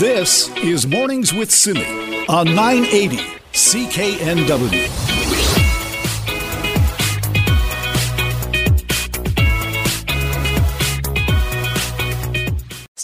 This is Mornings with Simi on 980 CKNW.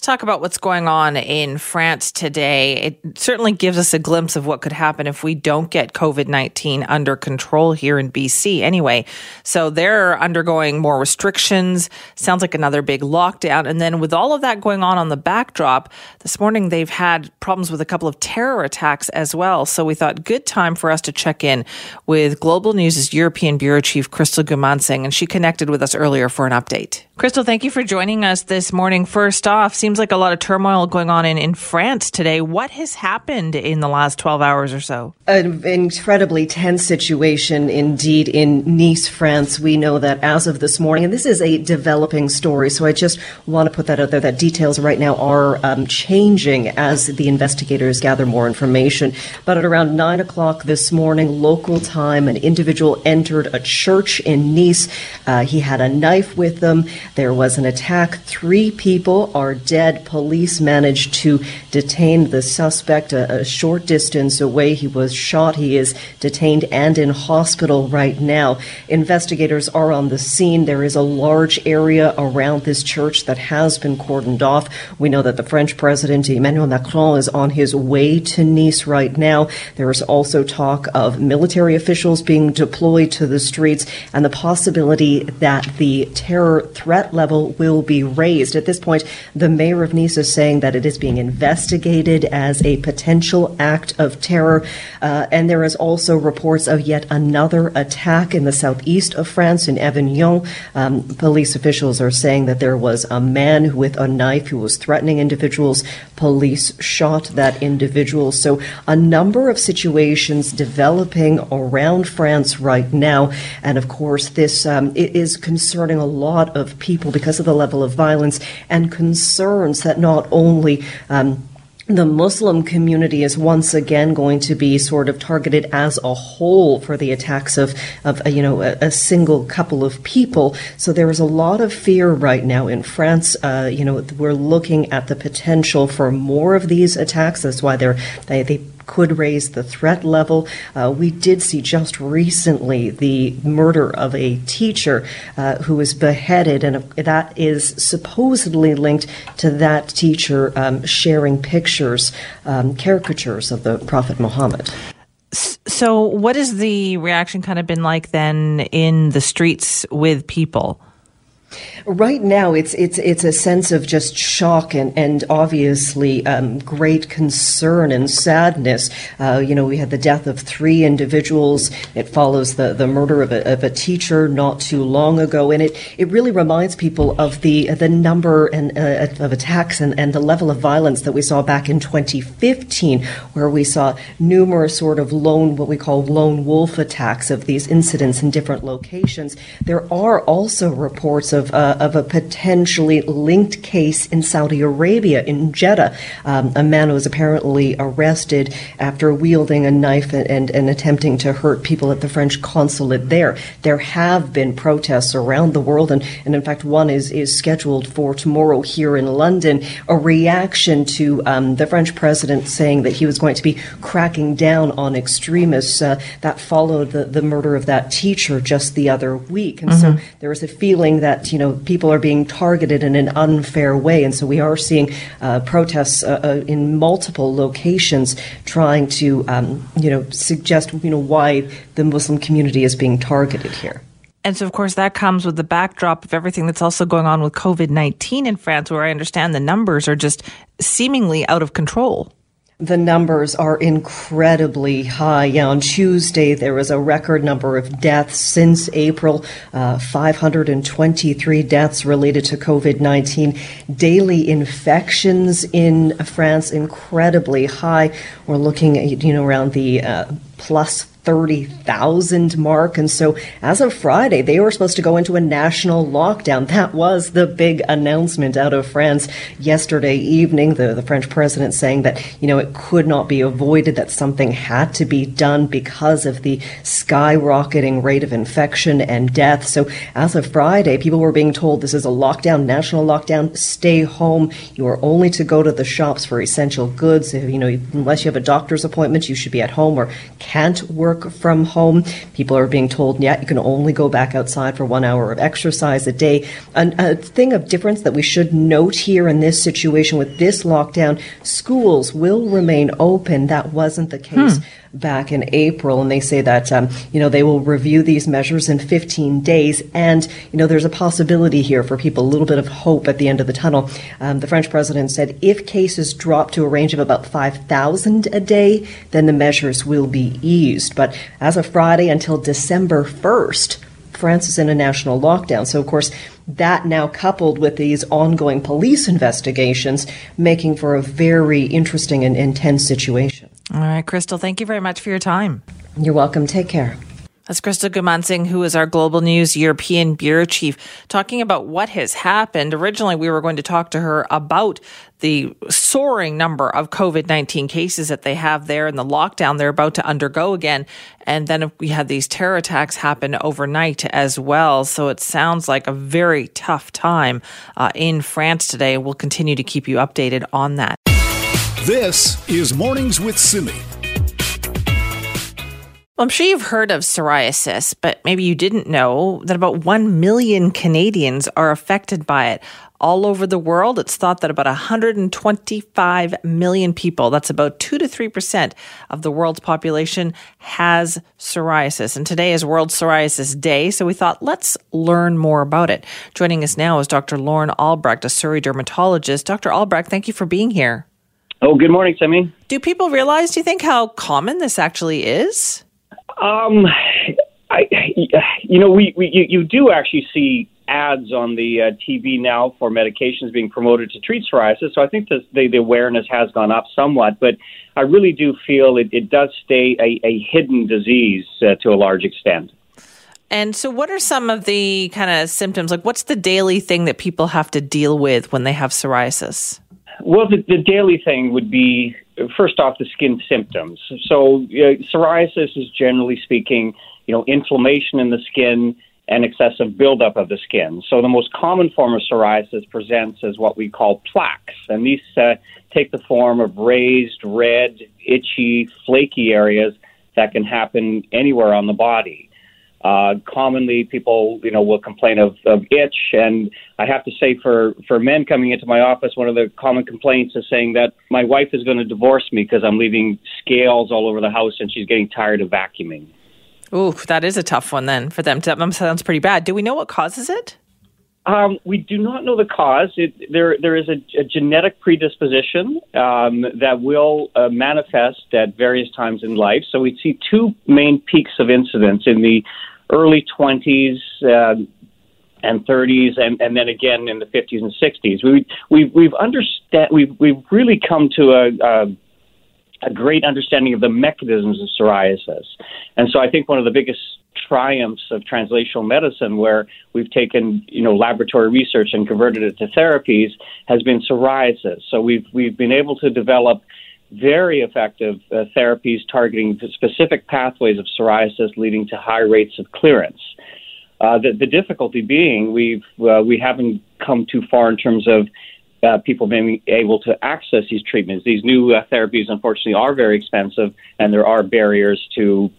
Talk about what's going on in France today. It certainly gives us a glimpse of what could happen if we don't get COVID 19 under control here in BC anyway. So they're undergoing more restrictions. Sounds like another big lockdown. And then with all of that going on on the backdrop, this morning they've had problems with a couple of terror attacks as well. So we thought good time for us to check in with Global News' European Bureau Chief Crystal Goomansingh. And she connected with us earlier for an update. Crystal, thank you for joining us this morning. First off, seems seems like a lot of turmoil going on in, in France today. What has happened in the last 12 hours or so? An incredibly tense situation indeed in Nice, France. We know that as of this morning, and this is a developing story, so I just want to put that out there that details right now are um, changing as the investigators gather more information. But at around 9 o'clock this morning, local time, an individual entered a church in Nice. Uh, he had a knife with him. There was an attack. Three people are dead police managed to detain the suspect a, a short distance away. He was shot. He is detained and in hospital right now. Investigators are on the scene. There is a large area around this church that has been cordoned off. We know that the French president Emmanuel Macron is on his way to Nice right now. There is also talk of military officials being deployed to the streets and the possibility that the terror threat level will be raised. At this point, the mayor mayor of Nice is saying that it is being investigated as a potential act of terror. Uh, and there is also reports of yet another attack in the southeast of France, in Avignon. Um, police officials are saying that there was a man with a knife who was threatening individuals. Police shot that individual. So a number of situations developing around France right now. And of course, this um, is concerning a lot of people because of the level of violence and concern concerns that not only um, the Muslim community is once again going to be sort of targeted as a whole for the attacks of, of you know, a, a single couple of people. So there is a lot of fear right now in France. Uh, you know, we're looking at the potential for more of these attacks. That's why they're, they, they could raise the threat level. Uh, we did see just recently the murder of a teacher uh, who was beheaded, and that is supposedly linked to that teacher um, sharing pictures, um, caricatures of the Prophet Muhammad. So, what has the reaction kind of been like then in the streets with people? Right now, it's it's it's a sense of just shock and and obviously um, great concern and sadness. Uh, you know, we had the death of three individuals. It follows the, the murder of a, of a teacher not too long ago, and it, it really reminds people of the the number and uh, of attacks and, and the level of violence that we saw back in 2015, where we saw numerous sort of lone what we call lone wolf attacks of these incidents in different locations. There are also reports of uh, of a potentially linked case in Saudi Arabia, in Jeddah. Um, a man was apparently arrested after wielding a knife and, and, and, attempting to hurt people at the French consulate there. There have been protests around the world, and, and in fact, one is, is scheduled for tomorrow here in London, a reaction to um, the French president saying that he was going to be cracking down on extremists. Uh, that followed the, the murder of that teacher just the other week. And mm-hmm. so there was a feeling that, you know, people are being targeted in an unfair way. And so we are seeing uh, protests uh, uh, in multiple locations trying to, um, you know, suggest, you know, why the Muslim community is being targeted here. And so, of course, that comes with the backdrop of everything that's also going on with COVID 19 in France, where I understand the numbers are just seemingly out of control. The numbers are incredibly high. On Tuesday, there was a record number of deaths since April uh, 523 deaths related to COVID 19. Daily infections in France, incredibly high. We're looking at, you know, around the uh, plus 30,000 mark. And so as of Friday, they were supposed to go into a national lockdown. That was the big announcement out of France yesterday evening. The, the French president saying that, you know, it could not be avoided, that something had to be done because of the skyrocketing rate of infection and death. So as of Friday, people were being told this is a lockdown, national lockdown, stay home. You are only to go to the shops for essential goods. You know, unless you have a doctor's appointment, you should be at home or can't work work from home. People are being told, yeah, you can only go back outside for one hour of exercise a day. A thing of difference that we should note here in this situation with this lockdown, schools will remain open. That wasn't the case. Hmm back in April, and they say that um, you know they will review these measures in 15 days, and you know there's a possibility here for people, a little bit of hope at the end of the tunnel. Um, the French president said if cases drop to a range of about 5,000 a day, then the measures will be eased. But as of Friday until December 1st. France is in a national lockdown. So, of course, that now coupled with these ongoing police investigations, making for a very interesting and intense situation. All right, Crystal, thank you very much for your time. You're welcome. Take care. That's Crystal Goomansingh, who is our Global News European Bureau Chief, talking about what has happened. Originally, we were going to talk to her about the soaring number of COVID 19 cases that they have there and the lockdown they're about to undergo again. And then we had these terror attacks happen overnight as well. So it sounds like a very tough time uh, in France today. We'll continue to keep you updated on that. This is Mornings with Simi. Well, I'm sure you've heard of psoriasis, but maybe you didn't know that about 1 million Canadians are affected by it. All over the world, it's thought that about 125 million people, that's about 2 to 3% of the world's population, has psoriasis. And today is World Psoriasis Day, so we thought let's learn more about it. Joining us now is Dr. Lauren Albrecht, a Surrey dermatologist. Dr. Albrecht, thank you for being here. Oh, good morning, Simi. Do people realize, do you think, how common this actually is? Um, I, you know, we, we you, you do actually see ads on the uh, TV now for medications being promoted to treat psoriasis. So I think the, the, the awareness has gone up somewhat, but I really do feel it, it does stay a, a hidden disease uh, to a large extent. And so, what are some of the kind of symptoms? Like, what's the daily thing that people have to deal with when they have psoriasis? Well, the, the daily thing would be first off the skin symptoms. So, uh, psoriasis is generally speaking, you know, inflammation in the skin and excessive buildup of the skin. So, the most common form of psoriasis presents as what we call plaques, and these uh, take the form of raised, red, itchy, flaky areas that can happen anywhere on the body. Uh, commonly, people you know will complain of, of itch, and I have to say, for for men coming into my office, one of the common complaints is saying that my wife is going to divorce me because I'm leaving scales all over the house, and she's getting tired of vacuuming. Ooh, that is a tough one then for them. That sounds pretty bad. Do we know what causes it? Um, we do not know the cause. It, there, there is a, a genetic predisposition um, that will uh, manifest at various times in life. So we see two main peaks of incidence in the early 20s uh, and 30s, and, and then again in the 50s and 60s. We, we've we've understand we've we've really come to a, a a great understanding of the mechanisms of psoriasis, and so I think one of the biggest triumphs of translational medicine, where we've taken you know laboratory research and converted it to therapies, has been psoriasis. So we've we've been able to develop very effective uh, therapies targeting specific pathways of psoriasis, leading to high rates of clearance. Uh, the, the, difficulty being we've uh, we haven't come too far in terms of uh, people being able to access these treatments. These new uh, therapies, unfortunately, are very expensive, and there are barriers to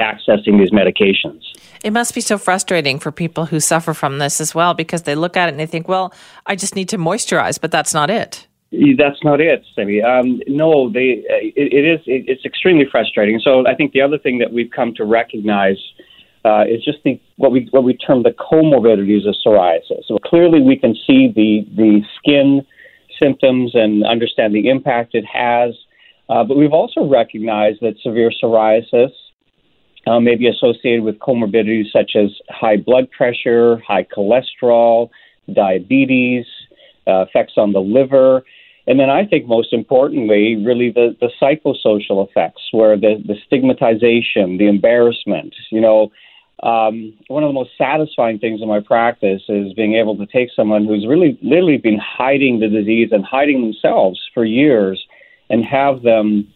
accessing these medications. It must be so frustrating for people who suffer from this as well because they look at it and they think, well, I just need to moisturize, but that's not it. That's not it, Sammy. Um, no, they, it, it is. It, it's extremely frustrating. So I think the other thing that we've come to recognize uh, is just the what we what we term the comorbidities of psoriasis. So clearly, we can see the the skin symptoms and understand the impact it has. Uh, but we've also recognized that severe psoriasis uh, may be associated with comorbidities such as high blood pressure, high cholesterol, diabetes, uh, effects on the liver. And then I think most importantly, really the, the psychosocial effects, where the, the stigmatization, the embarrassment, you know, um, one of the most satisfying things in my practice is being able to take someone who's really literally been hiding the disease and hiding themselves for years and have them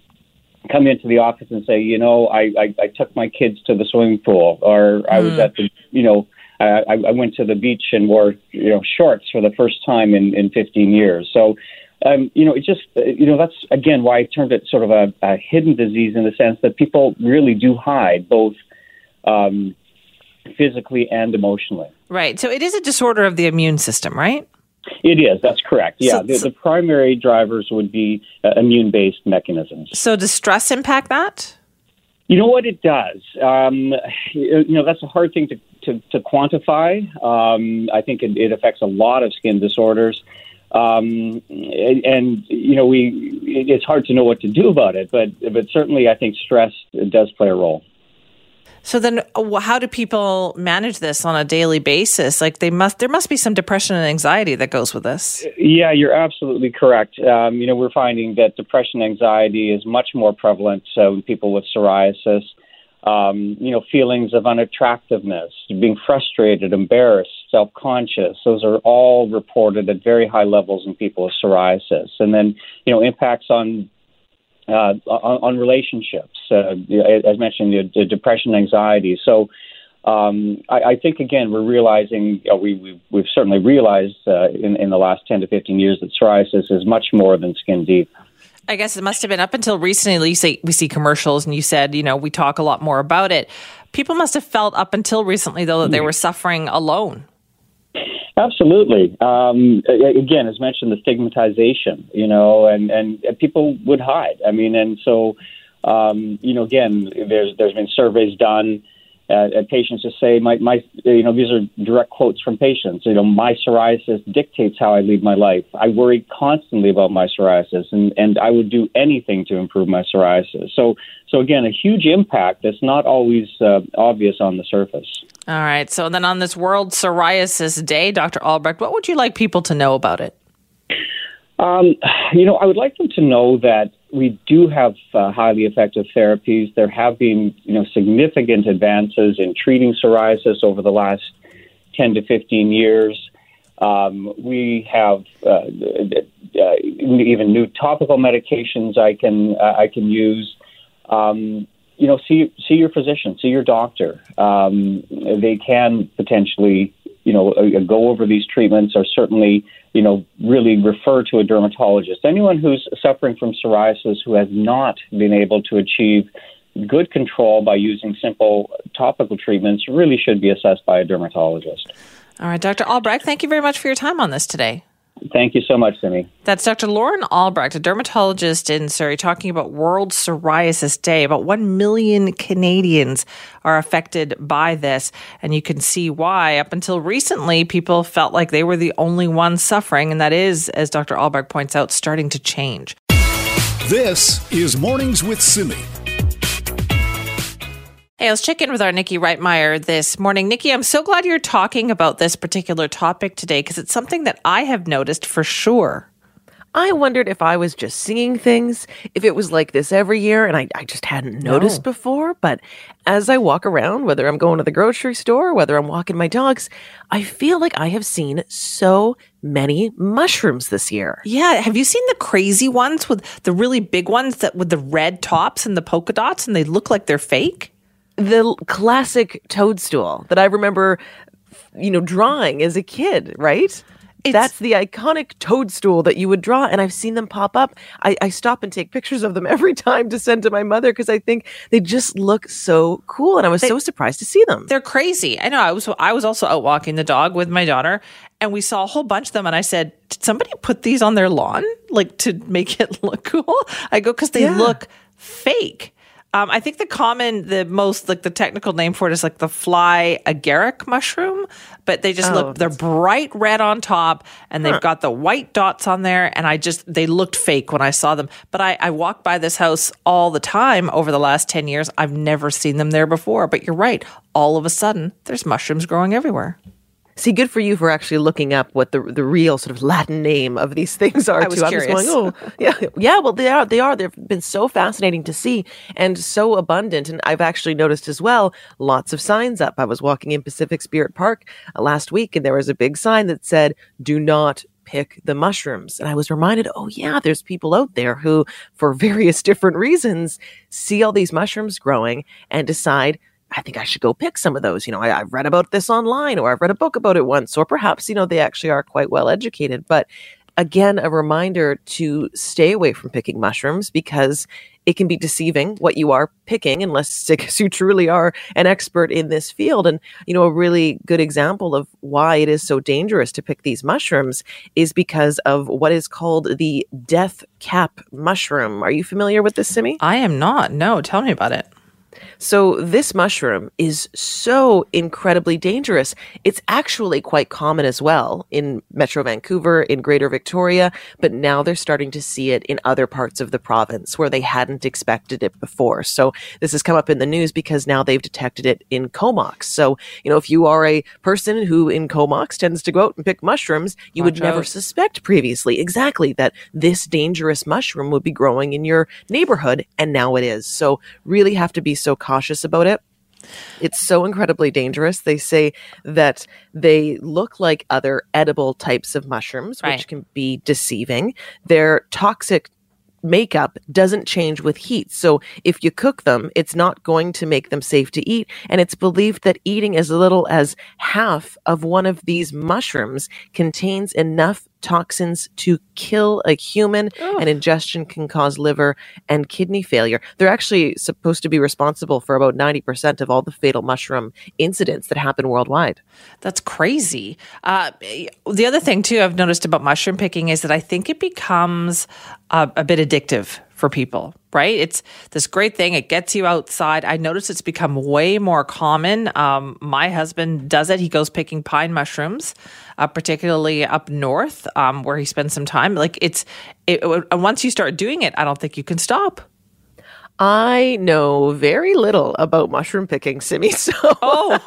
come into the office and say, you know, I, I, I took my kids to the swimming pool or I was at the, you know, I, I went to the beach and wore, you know, shorts for the first time in, in 15 years. So, um, you know, it just, you know, that's again why I termed it sort of a, a hidden disease in the sense that people really do hide both um, physically and emotionally. Right. So it is a disorder of the immune system, right? It is. That's correct. Yeah. So- the, the primary drivers would be uh, immune based mechanisms. So does stress impact that? You know what it does? Um, you you know, that's a hard thing to, to, to quantify. Um, I think it, it affects a lot of skin disorders. Um, and, and, you know, we, it, it's hard to know what to do about it, but, but certainly I think stress does play a role. So then, how do people manage this on a daily basis? Like they must, there must be some depression and anxiety that goes with this. Yeah, you're absolutely correct. Um, you know, we're finding that depression, anxiety is much more prevalent uh, in people with psoriasis. Um, you know, feelings of unattractiveness, being frustrated, embarrassed, self conscious, those are all reported at very high levels in people with psoriasis. And then, you know, impacts on uh, on, on relationships, uh, as mentioned, the, the depression, anxiety. So, um, I, I think again we're realizing uh, we, we we've certainly realized uh, in in the last ten to fifteen years that psoriasis is much more than skin deep. I guess it must have been up until recently. You say we see commercials, and you said, you know, we talk a lot more about it. People must have felt up until recently, though, that they were suffering alone. Absolutely. Um, again, as mentioned, the stigmatization, you know, and, and people would hide. I mean, and so, um, you know, again, there's there's been surveys done. Uh, and patients just say, my, my, you know, these are direct quotes from patients. You know, my psoriasis dictates how I lead my life. I worry constantly about my psoriasis, and, and I would do anything to improve my psoriasis. So, so again, a huge impact that's not always uh, obvious on the surface. All right. So then, on this World Psoriasis Day, Dr. Albrecht, what would you like people to know about it? Um, you know, I would like them to know that we do have uh, highly effective therapies. There have been, you know, significant advances in treating psoriasis over the last 10 to 15 years. Um, we have uh, uh, even new topical medications I can uh, I can use. Um, you know, see see your physician, see your doctor. Um, they can potentially, you know, go over these treatments, or certainly, you know, really refer to a dermatologist. Anyone who's suffering from psoriasis who has not been able to achieve good control by using simple topical treatments really should be assessed by a dermatologist. All right, Dr. Albrecht, thank you very much for your time on this today. Thank you so much, Simi. That's Dr. Lauren Albrecht, a dermatologist in Surrey, talking about World Psoriasis Day. About 1 million Canadians are affected by this. And you can see why. Up until recently, people felt like they were the only ones suffering. And that is, as Dr. Albrecht points out, starting to change. This is Mornings with Simi. Hey, let's check in with our Nikki Reitmeyer this morning. Nikki, I'm so glad you're talking about this particular topic today because it's something that I have noticed for sure. I wondered if I was just seeing things, if it was like this every year, and I, I just hadn't noticed before. But as I walk around, whether I'm going to the grocery store, whether I'm walking my dogs, I feel like I have seen so many mushrooms this year. Yeah, have you seen the crazy ones with the really big ones that with the red tops and the polka dots and they look like they're fake? The classic toadstool that I remember, you know, drawing as a kid, right? It's- That's the iconic toadstool that you would draw, and I've seen them pop up. I, I stop and take pictures of them every time to send to my mother because I think they just look so cool, and I was so surprised to see them. They're crazy. I know. I was I was also out walking the dog with my daughter, and we saw a whole bunch of them. And I said, "Did somebody put these on their lawn, like to make it look cool?" I go because they Yeah. look fake. Um, I think the common, the most like the technical name for it is like the fly agaric mushroom, but they just Oh, look they're bright red on top, and they've got the white dots on there. And I just they looked fake when I saw them. But I, I walk by this house all the time over the last ten years. I've never seen them there before. But you're right. All of a sudden, there's mushrooms growing everywhere. See, good for you for actually looking up what the the real sort of Latin name of these things are. I was too. curious. I'm just going, oh, yeah, yeah. Well, they are. They are. They've been so fascinating to see and so abundant. And I've actually noticed as well lots of signs up. I was walking in Pacific Spirit Park uh, last week, and there was a big sign that said, "Do not." Pick the mushrooms. And I was reminded, oh, yeah, there's people out there who, for various different reasons, see all these mushrooms growing and decide, I think I should go pick some of those. You know, I, have read about this online or I've read a book about it once, or perhaps, you know, they actually are quite well educated. But again, a reminder to stay away from picking mushrooms because it can be deceiving what you are picking unless you truly are an expert in this field. And, you know, a really good example of why it is so dangerous to pick these mushrooms is because of what is called the death cap mushroom. Are you familiar with this, Simi? I am not. No, tell me about it. So, this mushroom is so incredibly dangerous. It's actually quite common as well in Metro Vancouver, in Greater Victoria, but now they're starting to see it in other parts of the province where they hadn't expected it before. So, this has come up in the news because now they've detected it in Comox. So, you know, if you are a person who in Comox tends to go out and pick mushrooms, you Watch would never suspect previously exactly that this dangerous mushroom would be growing in your neighborhood, and now it is. So, really have to be so cautious about it. It's so incredibly dangerous. They say that they look like other edible types of mushrooms, which can be deceiving. Their toxic makeup doesn't change with heat. So if you cook them, it's not going to make them safe to eat. And it's believed that eating as little as half of one of these mushrooms contains enough toxins to kill a human and ingestion can cause liver and kidney failure. They're actually supposed to be responsible for about 90% of all the fatal mushroom incidents that happen worldwide. That's crazy. Uh, the other thing too I've noticed about mushroom picking is that I think it becomes a, a bit addictive for people. Right? It's this great thing. It gets you outside. I notice it's become way more common. Um, my husband does it. He goes picking pine mushrooms, uh, particularly up north, um, where he spends some time. Like it's, it, once you start doing it, I don't think you can stop. I know very little about mushroom picking, Simi. So Oh.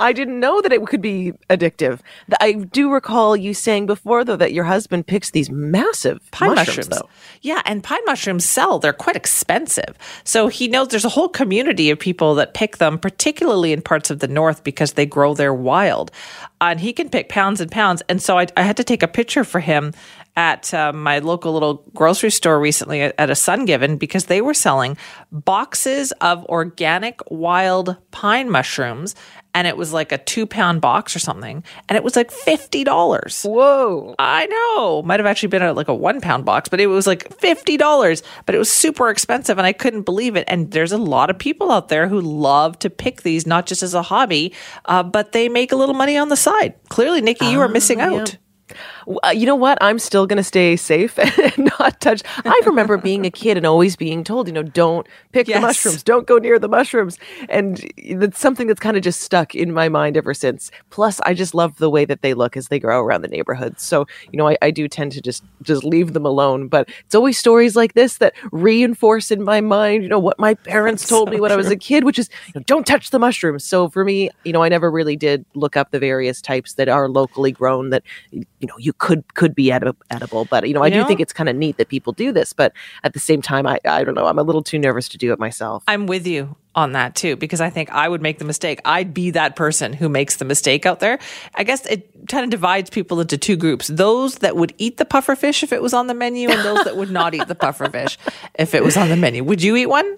I didn't know that it could be addictive. I do recall you saying before, though, that your husband picks these massive pine mushrooms, mushrooms. though. Yeah, and pine mushrooms sell. They're quite expensive. So he knows there's a whole community of people that pick them, particularly in parts of the north because they grow there wild. And he can pick pounds and pounds. And so I, I had to take a picture for him at uh, my local little grocery store recently at, at a Sungiven because they were selling boxes of organic wild pine mushrooms. And it was like a two pound box or something. And it was like $50. Whoa. I know. Might have actually been a, like a one pound box, but it was like fifty dollars. But it was super expensive, and I couldn't believe it. And there's a lot of people out there who love to pick these, not just as a hobby, uh, but they make a little money on the side. Clearly, Nikki, you are missing out. Uh, you know what? I'm still going to stay safe and not touch. I remember being a kid and always being told, you know, don't pick Yes. the mushrooms, don't go near the mushrooms. And that's something that's kind of just stuck in my mind ever since. Plus, I just love the way that they look as they grow around the neighborhood. So, you know, I, I do tend to just just leave them alone. But it's always stories like this that reinforce in my mind, you know, what my parents told me when I was a kid, which is don't touch the mushrooms. So for me, you know, I never really did look up the various types that are locally grown that you know you could could be edi- edible. But you know, I You do know- think it's kind of neat that people do this. But at the same time, I I don't know, I'm a little too nervous to do it myself. I'm with you on that too, because I think I would make the mistake. I'd be that person who makes the mistake out there. I guess it kind of divides people into two groups those that would eat the puffer fish if it was on the menu, and those that would not eat the puffer fish if it was on the menu. Would you eat one?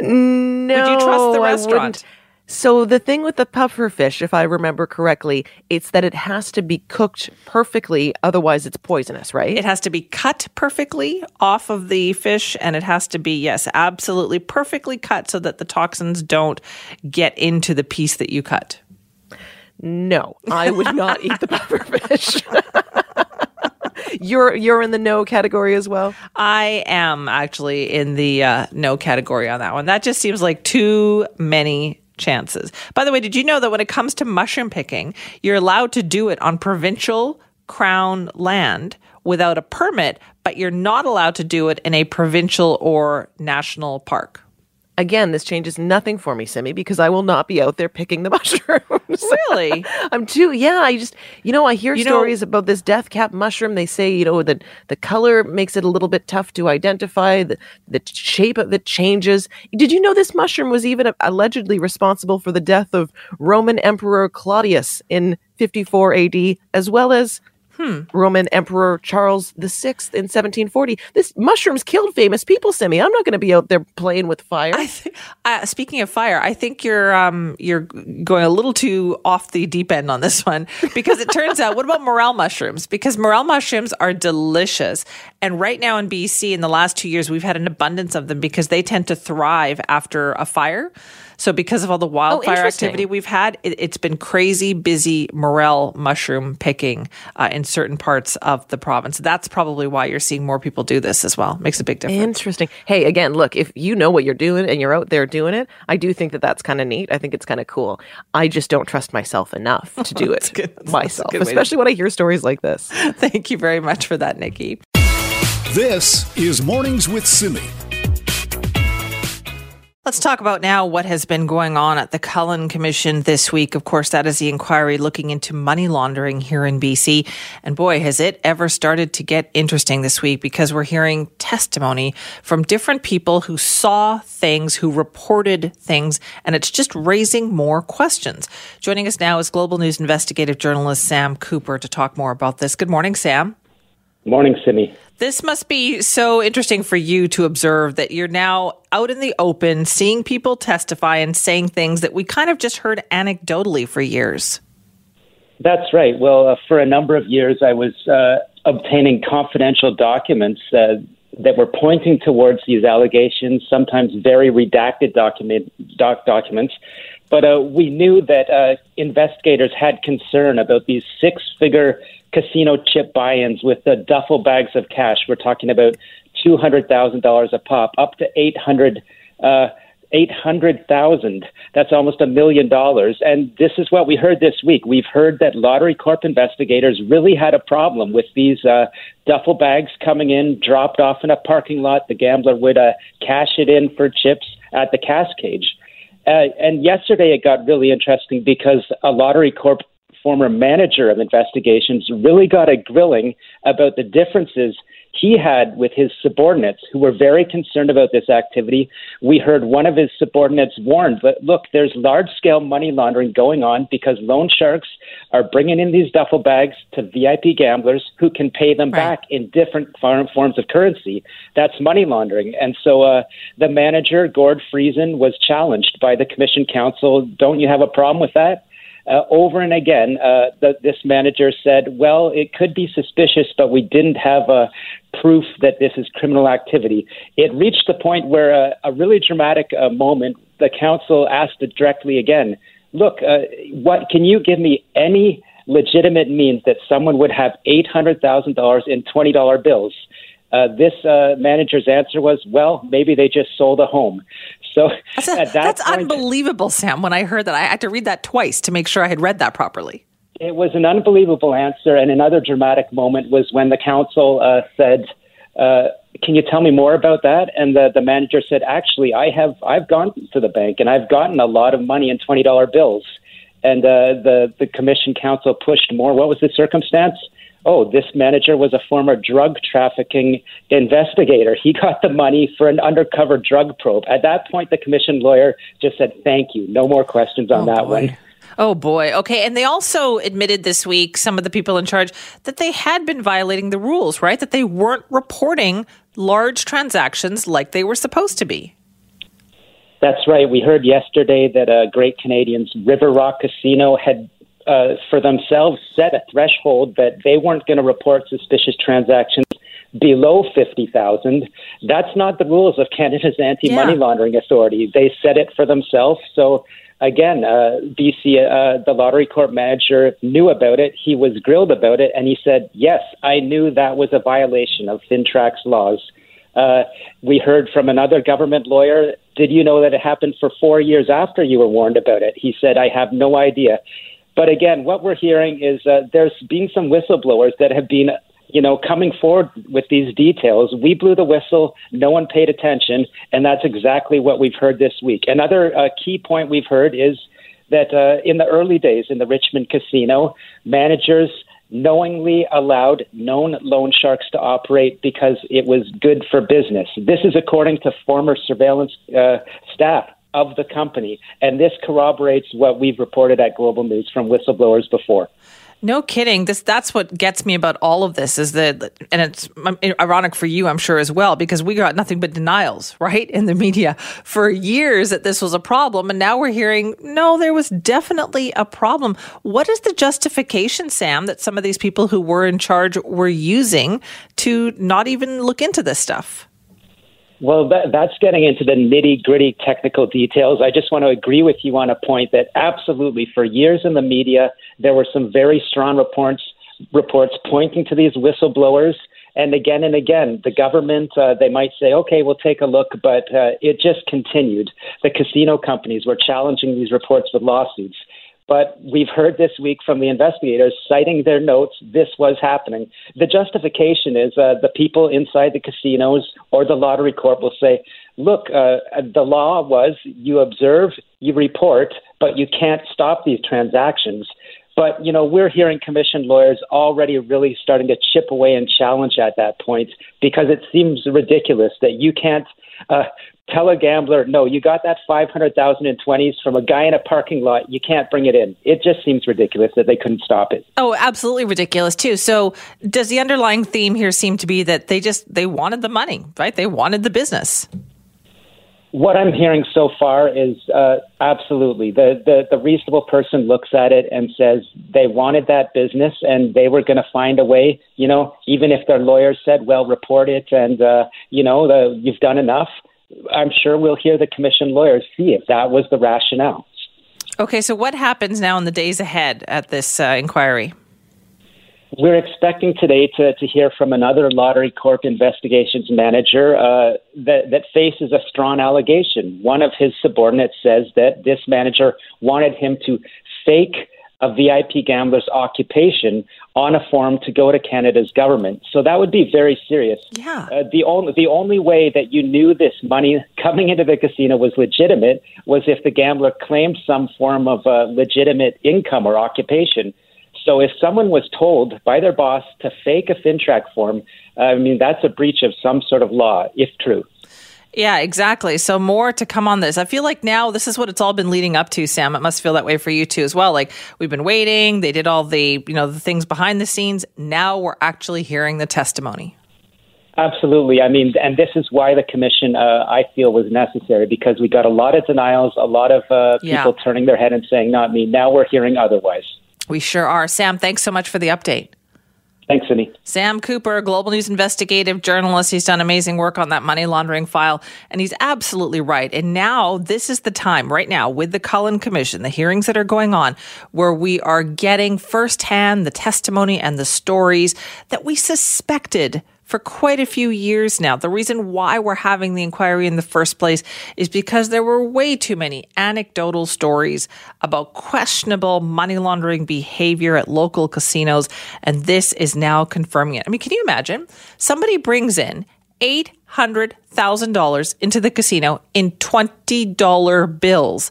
No, Would you trust the restaurant? So the thing with the puffer fish, if I remember correctly, it's that it has to be cooked perfectly, otherwise it's poisonous, right? It has to be cut perfectly off of the fish, and it has to be, yes, absolutely perfectly cut so that the toxins don't get into the piece that you cut. no, I would not eat the puffer fish. you're you're in the no category as well. I am actually in the uh, no category on that one. That just seems like too many chances. By the way, did you know that when it comes to mushroom picking, you're allowed to do it on provincial crown land without a permit, but you're not allowed to do it in a provincial or national park? Again, this changes nothing for me, Simi, because I will not be out there picking the mushrooms. Really? I'm too, yeah. I just, you know, I hear You know- stories about this death cap mushroom. They say, you know, that the color makes it a little bit tough to identify, the, the shape of it changes. Did you know this mushroom was even allegedly responsible for the death of Roman Emperor Claudius in 54 AD, as well as Roman Emperor Charles VI in 1740? This mushrooms killed famous people, Simi. I'm not going to be out there playing with fire. I th- uh, speaking of fire, I think you're um, you're going a little too off the deep end on this one because it turns out. What about morel mushrooms? Because morel mushrooms are delicious, and right now in BC, in the last two years, we've had an abundance of them because they tend to thrive after a fire. So because of all the wildfire interesting. activity we've had, it, it's been crazy busy morel mushroom picking uh, in certain parts of the province. That's probably why you're seeing more people do this as well. Makes a big difference. Interesting. Hey, again, look, if you know what you're doing and you're out there doing it, I do think that that's kind of neat. I think it's kind of cool. I just don't trust myself enough to do it good. Myself, good way to- especially when I hear stories like this. Thank you very much for that, Nikki. This is Mornings with Simi. Let's talk about now what has been going on at the Cullen Commission this week. Of course, that is the inquiry looking into money laundering here in BC. And boy, has it ever started to get interesting this week because we're hearing testimony from different people who saw things, who reported things, and it's just raising more questions. Joining us now is Global News investigative journalist Sam Cooper to talk more about this. Good morning, Sam. Morning, Simi. This must be so interesting for you to observe that you're now out in the open, seeing people testify and saying things that we kind of just heard anecdotally for years. That's right. Well, uh, for a number of years, I was uh, obtaining confidential documents uh, that were pointing towards these allegations, sometimes very redacted document, doc documents. But uh, we knew that uh, investigators had concern about these six figure casino chip buy ins with the duffel bags of cash. We're talking about $200,000 a pop, up to 800 uh, 800,000. That's almost a million dollars. And this is what we heard this week. We've heard that Lottery Corp investigators really had a problem with these uh, duffel bags coming in, dropped off in a parking lot. The gambler would uh, cash it in for chips at the cash cage. Uh, and yesterday it got really interesting because a Lottery Corp former manager of investigations really got a grilling about the differences he had with his subordinates who were very concerned about this activity. We heard one of his subordinates warn that, look, there's large scale money laundering going on because loan sharks are bringing in these duffel bags to VIP gamblers who can pay them Right. back in different form, forms of currency. That's money laundering. And so uh, the manager, Gord Friesen, was challenged by the Commission Counsel. Don't you have a problem with that? Uh, over and again, uh, the, this manager said, "Well, it could be suspicious, but we didn't have uh, proof that this is criminal activity." It reached the point where uh, a really dramatic uh, moment. The counsel asked it directly again. Look, what can you give me any legitimate means that someone would have eight hundred thousand dollars in twenty dollar bills? Uh, this uh, manager's answer was, "Well, maybe they just sold a home." So That's, a- at that that's point, unbelievable, Sam. When I heard that, I had to read that twice to make sure I had read that properly. It was an unbelievable answer, and another dramatic moment was when the counsel uh, said, uh, "Can you tell me more about that?" And the, the manager said, "Actually, I have I've gone to the bank and I've gotten a lot of money in twenty dollar bills." And uh, the the commission counsel pushed more. What was the circumstance? Oh, this manager was a former drug trafficking investigator. He got the money for an undercover drug probe. At that point, the commission lawyer just said, "Thank you, no more questions on oh, that one." Oh boy. Okay. And they also admitted this week, some of the people in charge, that they had been violating the rules, right? That they weren't reporting large transactions like they were supposed to be. That's right. We heard yesterday that a Great Canadian's River Rock Casino had, uh, for themselves, set a threshold that they weren't going to report suspicious transactions below fifty thousand. That's not the rules of Canada's anti-money Yeah. laundering authority. They set it for themselves. So again, uh, BC, uh, the lottery corp manager knew about it. He was grilled about it, and he said, "Yes, I knew that was a violation of FINTRAC's laws." Uh, we heard from another government lawyer. Did you know that it happened for four years after you were warned about it? He said, I have no idea. But again, what we're hearing is uh, there's been some whistleblowers that have been you know, coming forward with these details, we blew the whistle, no one paid attention, and that's exactly what we've heard this week. Another uh, key point we've heard is that uh, in the early days in the Richmond casino, managers knowingly allowed known loan sharks to operate because it was good for business. This is according to former surveillance uh, staff of the company, and this corroborates what we've reported at Global News from whistleblowers before. No kidding. This that's what gets me about all of this is that, and it's ironic for you, I'm sure as well, because we got nothing but denials, right, in the media for years that this was a problem, and now we're hearing no, there was definitely a problem. What is the justification, Sam, that some of these people who were in charge were using to not even look into this stuff? Well, that, that's getting into the nitty gritty technical details. I just want to agree with you on a point that absolutely, for years in the media, there were some very strong reports reports pointing to these whistleblowers. And again and again, the government, uh, they might say, okay, we'll take a look, but uh, it just continued. The casino companies were challenging these reports with lawsuits. But we've heard this week from the investigators citing their notes, this was happening. The justification is uh, the people inside the casinos or the lottery corp will say, look, uh, the law was you observe, you report, but you can't stop these transactions. But, you know, we're hearing commission lawyers already really starting to chip away and challenge at that point because it seems ridiculous that you can't uh, tell a gambler, no, you got that 500,000 in 20s from a guy in a parking lot. You can't bring it in. It just seems ridiculous that they couldn't stop it. Oh, absolutely ridiculous too. So, does the underlying theme here seem to be that they just they wanted the money, right? They wanted the business. What I'm hearing so far is uh, absolutely the, the the reasonable person looks at it and says they wanted that business and they were going to find a way. You know, even if their lawyers said, "Well, report it," and uh, you know, the, you've done enough I'm sure we'll hear the commission lawyers see if that was the rationale. Okay, so what happens now in the days ahead at this uh, inquiry? We're expecting today to, to hear from another Lottery Corp investigations manager uh, that, that faces a strong allegation. One of his subordinates says that this manager wanted him to fake a VIP gambler's occupation on a form to go to Canada's government. So that would be very serious. Yeah. Uh, the only the only way that you knew this money coming into the casino was legitimate was if the gambler claimed some form of uh, legitimate income or occupation. So if someone was told by their boss to fake a FINTRAC form, I mean that's a breach of some sort of law, if true. Yeah, exactly. So more to come on this. I feel like now this is what it's all been leading up to, Sam. It must feel that way for you too as well. Like we've been waiting, they did all the, you know, the things behind the scenes. Now we're actually hearing the testimony. Absolutely. I mean, and this is why the commission, uh, I feel, was necessary because we got a lot of denials, a lot of uh, people yeah. turning their head and saying, not me. Now we're hearing otherwise. We sure are. Sam, thanks so much for the update. Thanks, Cindy. Sam Cooper, Global News investigative journalist. He's done amazing work on that money laundering file, and he's absolutely right. And now, this is the time, right now, with the Cullen Commission, the hearings that are going on, where we are getting firsthand the testimony and the stories that we suspected for quite a few years now. The reason why we're having the inquiry in the first place is because there were way too many anecdotal stories about questionable money laundering behavior at local casinos, and this is now confirming it. I mean, can you imagine? Somebody brings in $800,000 into the casino in $20 bills.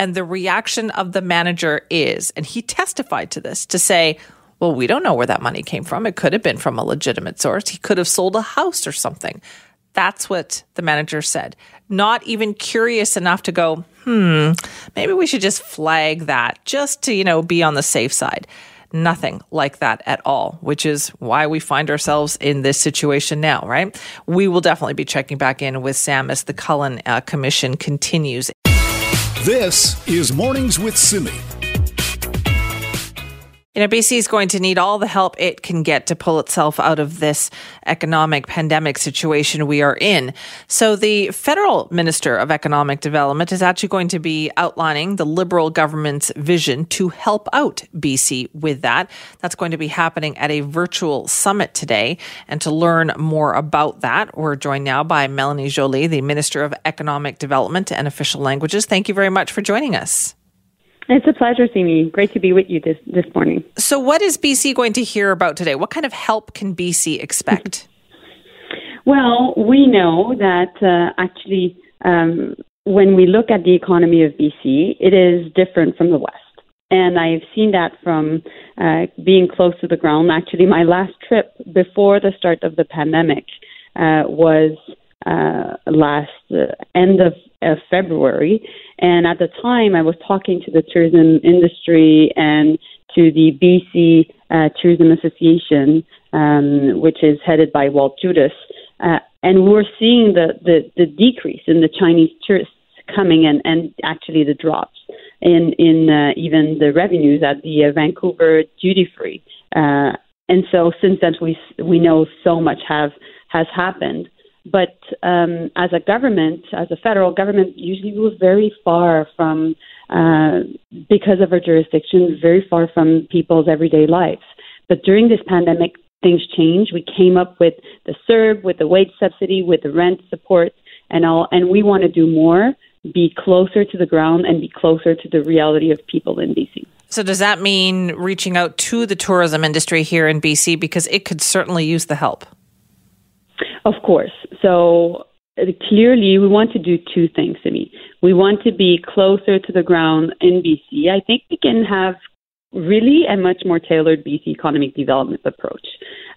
And the reaction of the manager is, and he testified to this, to say, well, we don't know where that money came from. It could have been from a legitimate source. He could have sold a house or something. That's what the manager said. Not even curious enough to go, hmm, maybe we should just flag that just to, you know, be on the safe side. Nothing like that at all, which is why we find ourselves in this situation now, right? We will definitely be checking back in with Sam as the Cullen uh, Commission continues. This is Mornings with Simi. You know, BC is going to need all the help it can get to pull itself out of this economic pandemic situation we are in. So, the federal minister of economic development is actually going to be outlining the Liberal government's vision to help out BC with that. That's going to be happening at a virtual summit today. And to learn more about that, we're joined now by Melanie Joly, the Minister of Economic Development and Official Languages. Thank you very much for joining us. It's a pleasure, Simi. Great to be with you this, this morning. So, what is BC going to hear about today? What kind of help can BC expect? well, we know that uh, actually, um, when we look at the economy of BC, it is different from the West. And I've seen that from uh, being close to the ground. Actually, my last trip before the start of the pandemic uh, was uh, last uh, end of, February. And at the time, I was talking to the tourism industry and to the BC uh, Tourism Association, um, which is headed by Walt Judas. Uh, and we're seeing the, the, the decrease in the Chinese tourists coming and, and actually the drops in, in uh, even the revenues at the uh, Vancouver duty free. Uh, and so since then, we, we know so much have, has happened. But um, as a government, as a federal government, usually we're very far from, uh, because of our jurisdiction, very far from people's everyday lives. But during this pandemic, things changed. We came up with the CERB, with the wage subsidy, with the rent support, and all. And we want to do more, be closer to the ground, and be closer to the reality of people in BC. So, does that mean reaching out to the tourism industry here in BC because it could certainly use the help? Of course. So uh, clearly, we want to do two things to me. We want to be closer to the ground in BC. I think we can have really a much more tailored BC economic development approach.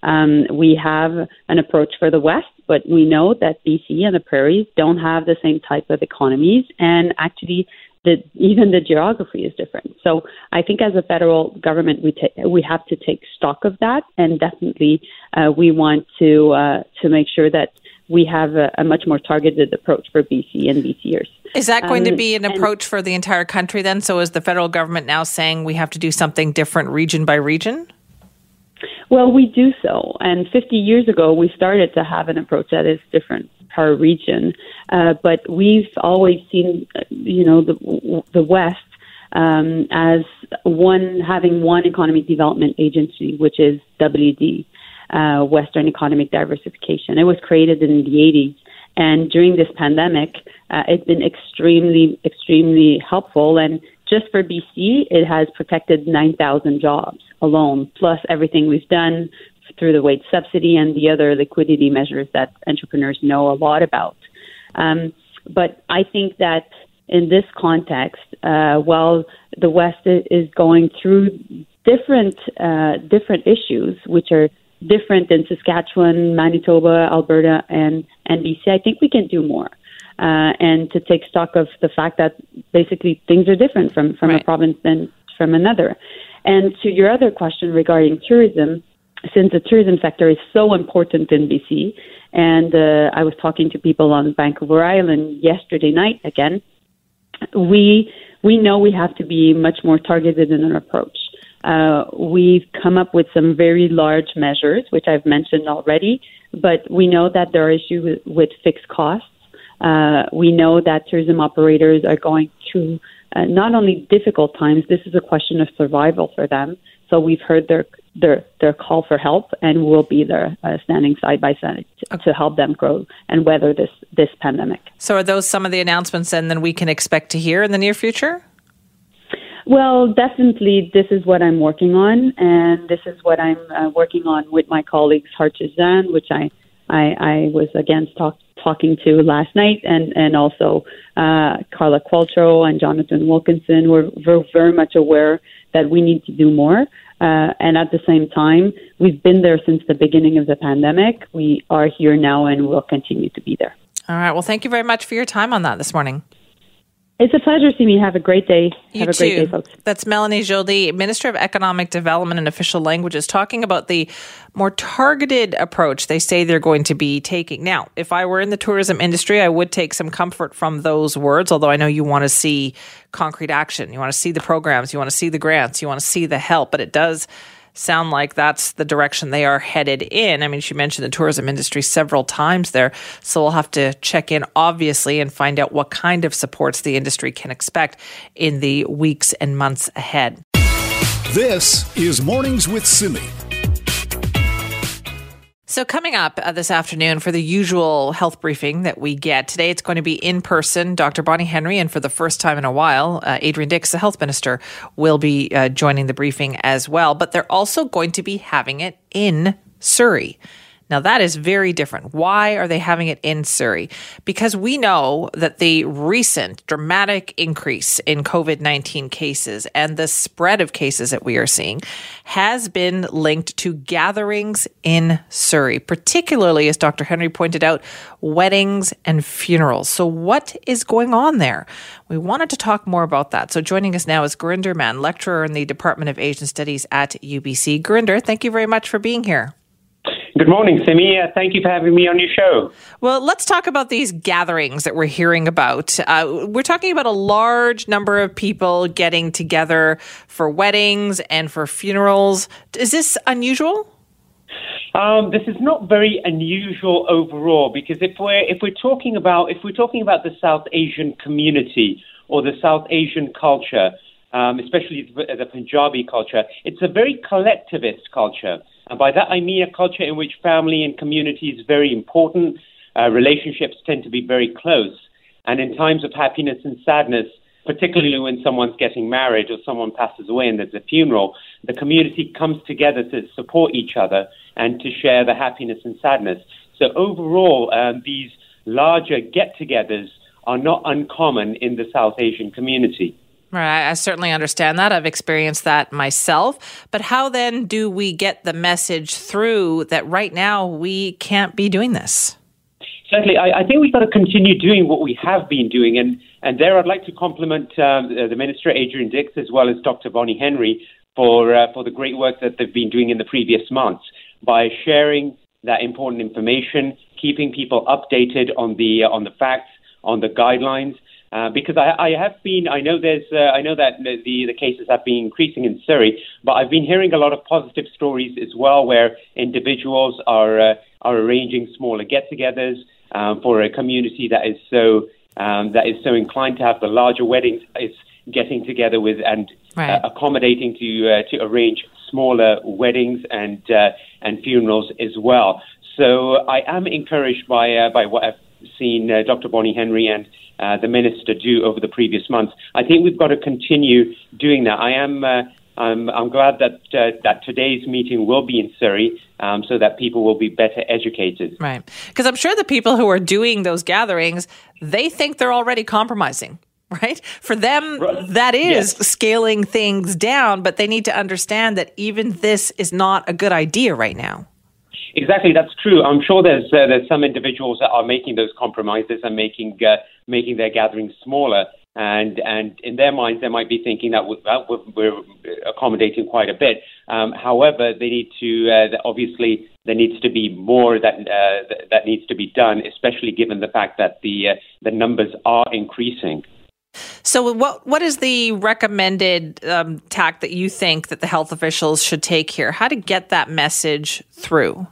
Um, we have an approach for the West, but we know that BC and the prairies don't have the same type of economies, and actually, the, even the geography is different. So I think as a federal government, we ta- we have to take stock of that, and definitely uh, we want to uh, to make sure that we have a, a, much more targeted approach for BC and BCers. Is that going um, to be an approach for the entire country then? So is the federal government now saying we have to do something different region by region? Well, we do so. And 50 years ago, we started to have an approach that is different per region. Uh, but we've always seen, you know, the, the West um, as one having one economic development agency, which is WD uh, Western Economic Diversification. It was created in the 80s. And during this pandemic, uh, it's been extremely, extremely helpful. And just for BC, it has protected 9,000 jobs alone, plus everything we've done through the wage subsidy and the other liquidity measures that entrepreneurs know a lot about. Um, but I think that in this context, uh, while the West is going through different uh, different issues, which are different in Saskatchewan, Manitoba, Alberta, and, and BC, I think we can do more. Uh, and to take stock of the fact that basically things are different from, from right. a province than from another. And to your other question regarding tourism, since the tourism sector is so important in BC, and uh, I was talking to people on Vancouver Island yesterday night again, we we know we have to be much more targeted in our approach. Uh, we've come up with some very large measures, which I've mentioned already, but we know that there are issues with, with fixed costs. Uh, we know that tourism operators are going through uh, not only difficult times, this is a question of survival for them. So we've heard their their their call for help, and we'll be there uh, standing side by side to, to, help them grow and weather this this pandemic. So, are those some of the announcements, and then we can expect to hear in the near future? Well, definitely, this is what I'm working on, and this is what I'm uh, working on with my colleagues Harjit Sajjan, which I, I, I was again talk, talking to last night, and and also uh, Carla Qualtrough and Jonathan Wilkinson. We're, we're very much aware that we need to do more, uh, and at the same time, we've been there since the beginning of the pandemic. We are here now, and we'll continue to be there. All right. Well, thank you very much for your time on that this morning. It's a pleasure to see me. Have a great day. You Have a too. great day, folks. That's Melanie Joly, Minister of Economic Development and Official Languages, talking about the more targeted approach they say they're going to be taking. Now, if I were in the tourism industry, I would take some comfort from those words, although I know you want to see concrete action. You want to see the programs, you want to see the grants, you want to see the help, but it does sound like that's the direction they are headed in. I mean, she mentioned the tourism industry several times there. So we'll have to check in, obviously, and find out what kind of supports the industry can expect in the weeks and months ahead. This is Mornings with Simi. So, coming up uh, this afternoon for the usual health briefing that we get today, it's going to be in person. Dr. Bonnie Henry, and for the first time in a while, uh, Adrian Dix, the health minister, will be uh, joining the briefing as well. But they're also going to be having it in Surrey. Now, that is very different. Why are they having it in Surrey? Because we know that the recent dramatic increase in COVID 19 cases and the spread of cases that we are seeing has been linked to gatherings in Surrey, particularly, as Dr. Henry pointed out, weddings and funerals. So, what is going on there? We wanted to talk more about that. So, joining us now is Gurinder Mann, lecturer in the Department of Asian Studies at UBC. Gurinder, thank you very much for being here. Good morning, Simi. Uh, thank you for having me on your show. Well, let's talk about these gatherings that we're hearing about. Uh, we're talking about a large number of people getting together for weddings and for funerals. Is this unusual? Um, this is not very unusual overall because if we're if we're talking about if we're talking about the South Asian community or the South Asian culture, um, especially the Punjabi culture, it's a very collectivist culture. And by that I mean a culture in which family and community is very important. Uh, relationships tend to be very close. And in times of happiness and sadness, particularly when someone's getting married or someone passes away and there's a funeral, the community comes together to support each other and to share the happiness and sadness. So overall, um, these larger get togethers are not uncommon in the South Asian community. Right. I certainly understand that. I've experienced that myself. But how then do we get the message through that right now we can't be doing this? Certainly. I, I think we've got to continue doing what we have been doing. And, and there I'd like to compliment um, the Minister, Adrian Dix, as well as Dr. Bonnie Henry for, uh, for the great work that they've been doing in the previous months by sharing that important information, keeping people updated on the, uh, on the facts, on the guidelines, uh, because I, I, have been, I know there's, uh, I know that the the cases have been increasing in Surrey, but I've been hearing a lot of positive stories as well, where individuals are uh, are arranging smaller get-togethers um, for a community that is so um, that is so inclined to have the larger weddings is getting together with and right. Uh, accommodating to uh, to arrange smaller weddings and and funerals as well. So I am encouraged by by what I've seen Dr. Bonnie Henry and uh, the minister do over the previous months. I think we've got to continue doing that. I am. Uh, I'm, I'm, glad that uh, that today's meeting will be in Surrey, um, so that people will be better educated. Right, because I'm sure the people who are doing those gatherings, they think they're already compromising. Right, for them, that is yes. scaling things down, but they need to understand that even this is not a good idea right now. Exactly, that's true. I'm sure there's uh, there's some individuals that are making those compromises and making uh, making their gatherings smaller, and and in their minds they might be thinking that we're accommodating quite a bit. Um, however, they need to uh, obviously there needs to be more that uh, that needs to be done, especially given the fact that the uh, the numbers are increasing. So, what what is the recommended um, tack that you think that the health officials should take here? How to get that message through?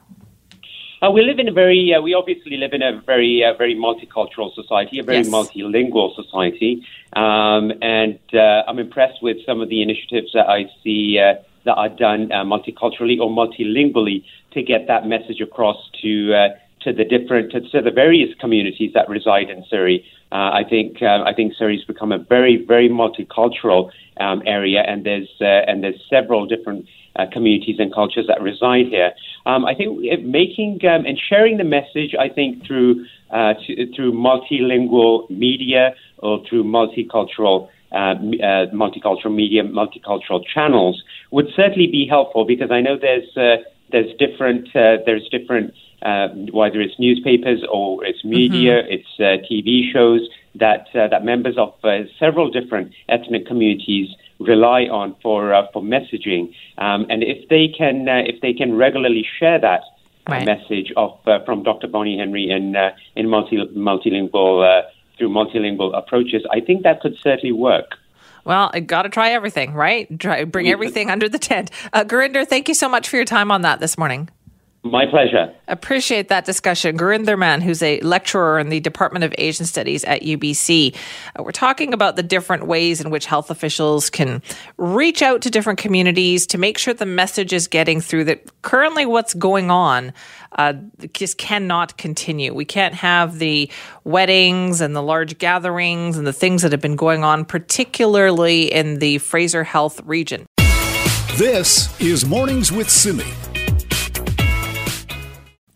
Uh, we live in a very, uh, we obviously live in a very, uh, very multicultural society, a very yes. multilingual society, um, and uh, I'm impressed with some of the initiatives that I see uh, that are done uh, multiculturally or multilingually to get that message across to to the different to, the various communities that reside in Surrey. I think I think Surrey's become a very, very multicultural um, area, and there's and there's several different uh, communities and cultures that reside here. Um, I think making um, and sharing the message, I think through uh, to, through multilingual media or through multicultural. Uh, uh, multicultural media, multicultural channels would certainly be helpful because I know there's uh, there's different uh, there's different whether it's newspapers or it's media, mm-hmm. it's TV shows that that members of several different ethnic communities rely on for uh, for messaging. Um, and if they can uh, if they can regularly share that uh, right. message of uh, from Dr. Bonnie Henry in uh, in multi, multilingual through multilingual approaches, I think that could certainly work. Well, got to try everything, right? Try, bring everything under the tent. Uh, Gurinder, thank you so much for your time on that this morning. My pleasure. Appreciate that discussion. Gurinder Mann, who's a lecturer in the Department of Asian Studies at UBC. Uh, we're talking about the different ways in which health officials can reach out to different communities to make sure the message is getting through that currently what's going on uh, just cannot continue. We can't have the weddings and the large gatherings and the things that have been going on, particularly in the Fraser Health region. This is Mornings with Simi.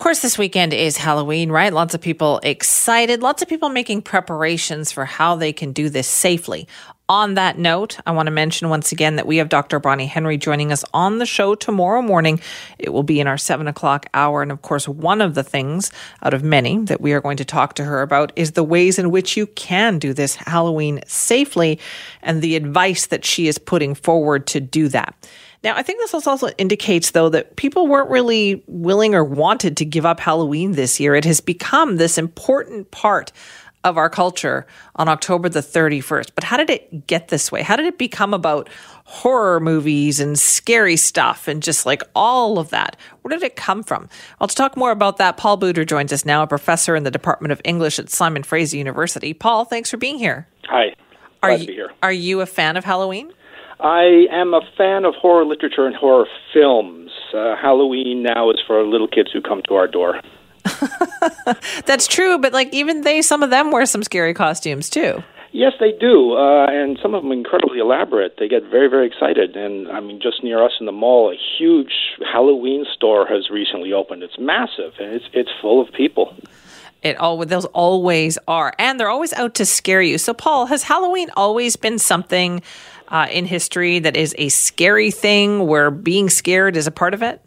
Course, this weekend is Halloween, right? Lots of people excited, lots of people making preparations for how they can do this safely. On that note, I want to mention once again that we have Dr. Bonnie Henry joining us on the show tomorrow morning. It will be in our seven o'clock hour. And of course, one of the things out of many that we are going to talk to her about is the ways in which you can do this Halloween safely and the advice that she is putting forward to do that. Now, I think this also indicates, though, that people weren't really willing or wanted to give up Halloween this year. It has become this important part of our culture on October the 31st. But how did it get this way? How did it become about horror movies and scary stuff and just like all of that? Where did it come from? Well, to talk more about that, Paul Budra joins us now, a professor in the Department of English at Simon Fraser University. Paul, thanks for being here. Hi. Are you, to be here. Are you a fan of Halloween? I am a fan of horror literature and horror films. Uh, Halloween now is for little kids who come to our door. That's true, but like even they, some of them wear some scary costumes too. Yes, they do, uh, and some of them incredibly elaborate. They get very, very excited. And I mean, just near us in the mall, a huge Halloween store has recently opened. It's massive, and it's it's full of people. It all those always are, and they're always out to scare you. So, Paul, has Halloween always been something uh, in history that is a scary thing, where being scared is a part of it?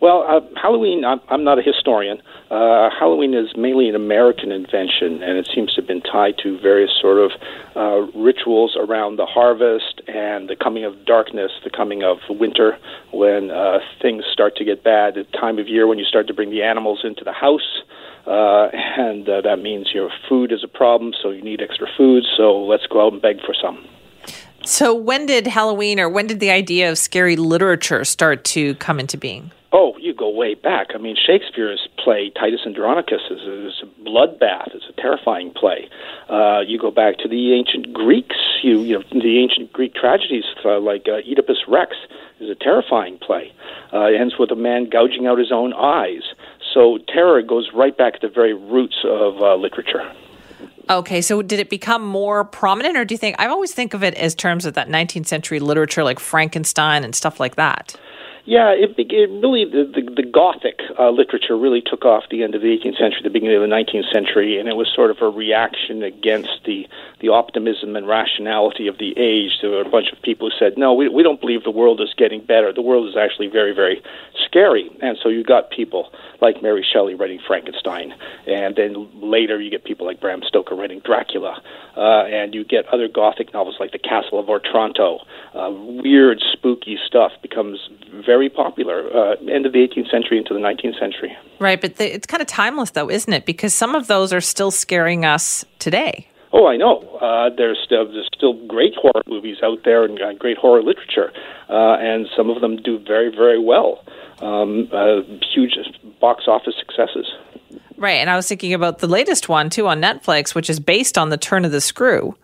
Well, uh, Halloween, I'm, I'm not a historian. Uh, Halloween is mainly an American invention, and it seems to have been tied to various sort of uh, rituals around the harvest and the coming of darkness, the coming of winter, when uh, things start to get bad, the time of year when you start to bring the animals into the house. Uh, and uh, that means your food is a problem, so you need extra food, so let's go out and beg for some. So, when did Halloween or when did the idea of scary literature start to come into being? Oh, you go way back. I mean, Shakespeare's play Titus Andronicus is a, is a bloodbath. It's a terrifying play. Uh, you go back to the ancient Greeks. You you know the ancient Greek tragedies uh, like uh, Oedipus Rex is a terrifying play. Uh, it ends with a man gouging out his own eyes. So terror goes right back to the very roots of uh, literature. Okay, so did it become more prominent, or do you think? I always think of it as terms of that 19th century literature, like Frankenstein and stuff like that. Yeah, it, it really the the, the Gothic uh, literature really took off the end of the 18th century, the beginning of the 19th century, and it was sort of a reaction against the the optimism and rationality of the age. There were a bunch of people who said, "No, we we don't believe the world is getting better. The world is actually very very scary." And so you got people like Mary Shelley writing Frankenstein, and then later you get people like Bram Stoker writing Dracula, uh, and you get other Gothic novels like The Castle of Otranto. Uh, weird, spooky stuff becomes very popular uh, end of the 18th century into the 19th century. Right, but the, it's kind of timeless, though, isn't it? Because some of those are still scaring us today. Oh, I know. Uh, there's, still, there's still great horror movies out there and uh, great horror literature, uh, and some of them do very, very well. Um, uh, huge box office successes. Right, and I was thinking about the latest one too on Netflix, which is based on the Turn of the Screw.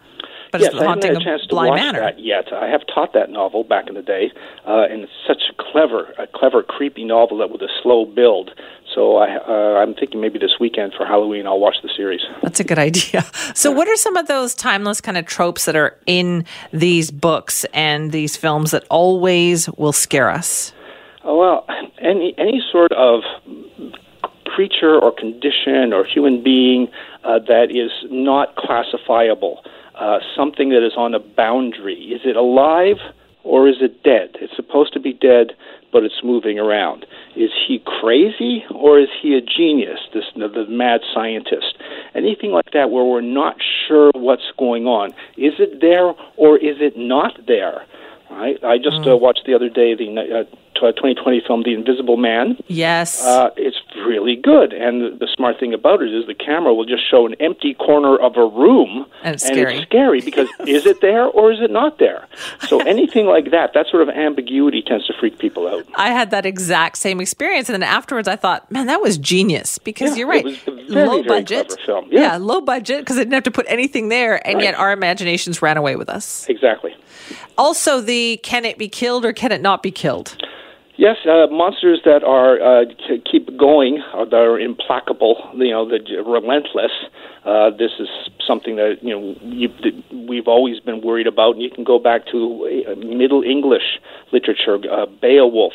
But yes, it's the I haven't haunting had a chance of to Bly watch Manor. that yet. I have taught that novel back in the day, uh, and it's such a clever, a clever, creepy novel that with a slow build. So I, uh, I'm thinking maybe this weekend for Halloween I'll watch the series. That's a good idea. So, what are some of those timeless kind of tropes that are in these books and these films that always will scare us? Oh, well, any any sort of creature or condition or human being uh, that is not classifiable, uh, something that is on a boundary. Is it alive or is it dead? It's supposed to be dead, but it's moving around. Is he crazy or is he a genius? This the mad scientist. Anything like that where we're not sure what's going on. Is it there or is it not there? Right? I just uh, watched the other day the uh, 2020 film The Invisible Man. Yes. Uh, it's really good. And the, the smart thing about it is the camera will just show an empty corner of a room, and it's and scary, it's scary because is it there or is it not there? So anything like that, that sort of ambiguity tends to freak people out. I had that exact same experience, and then afterwards I thought, man, that was genius because Yeah, you're right. it was a very, low very budget film. Yeah. Yeah. low budget because I didn't have to put anything there, and Right. yet our imaginations ran away with us. Exactly. Also, the can it be killed or can it not be killed? Yes, uh, monsters that are uh, keep going, uh, that are implacable, you know, that relentless. Uh, this is something that you know you, that we've always been worried about, and you can go back to uh, Middle English literature, uh, Beowulf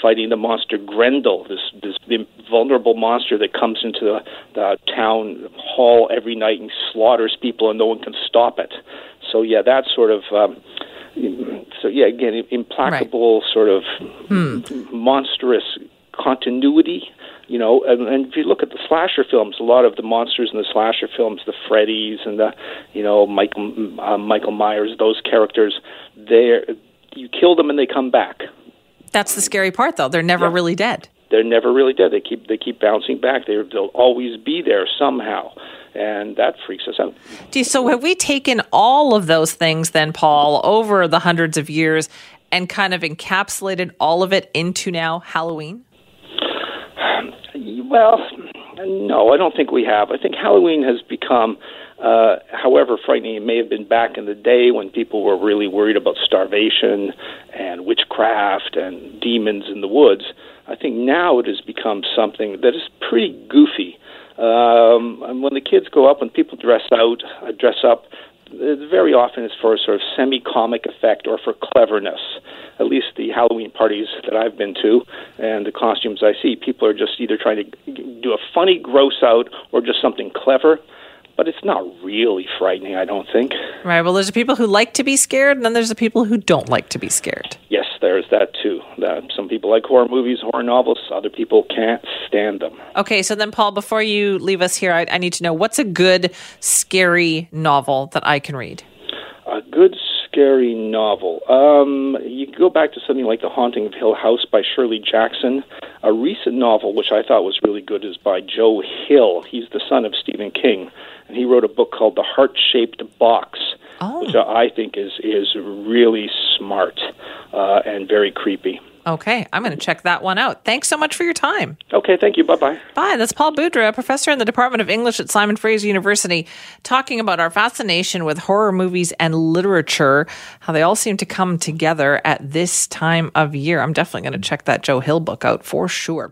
fighting the monster Grendel, this this vulnerable monster that comes into the, the town hall every night and slaughters people, and no one can stop it. So yeah, that sort of. Um, so yeah, again, implacable sort of monstrous continuity. You know, and, and if you look at the slasher films, a lot of the monsters in the slasher films, the Freddys and the, you know, Michael uh, Michael Myers, those characters, they're you kill them and they come back. That's the scary part, though. They're never Yeah. really dead. They're never really dead. They keep they keep bouncing back. They they'll always be there somehow, and that freaks us out. Do you- So, have we taken all of those things then, Paul, over the hundreds of years and kind of encapsulated all of it into now Halloween? Well, no, I don't think we have. I think Halloween has become, uh, however frightening it may have been back in the day when people were really worried about starvation and witchcraft and demons in the woods. I think now it has become something that is pretty goofy. Um, and when the kids go up, when people dress out, uh, dress up, very often it's for a sort of semi-comic effect or for cleverness. At least the Halloween parties that I've been to and the costumes I see, people are just either trying to do a funny gross out or just something clever. But it's not really frightening, I don't think. Right. Well, there's the people who like to be scared, and then there's the people who don't like to be scared. Yes, there's that too. That some people like horror movies, horror novels. Other people can't stand them. Okay, so then, Paul, before you leave us here, I, I need to know what's a good, scary novel that I can read? A good scary novel. Um, you can go back to something like The Haunting of Hill House by Shirley Jackson. A recent novel, which I thought was really good, is by Joe Hill. He's the son of Stephen King, and he wrote a book called The Heart Shaped Box, Oh. which I think is is really smart uh, and very creepy. Okay, I'm going to check that one out. Thanks so much for your time. Okay, thank you. Bye bye. Bye. That's Paul Budra, professor in the Department of English at Simon Fraser University, talking about our fascination with horror movies and literature, how they all seem to come together at this time of year. I'm definitely going to check that Joe Hill book out for sure.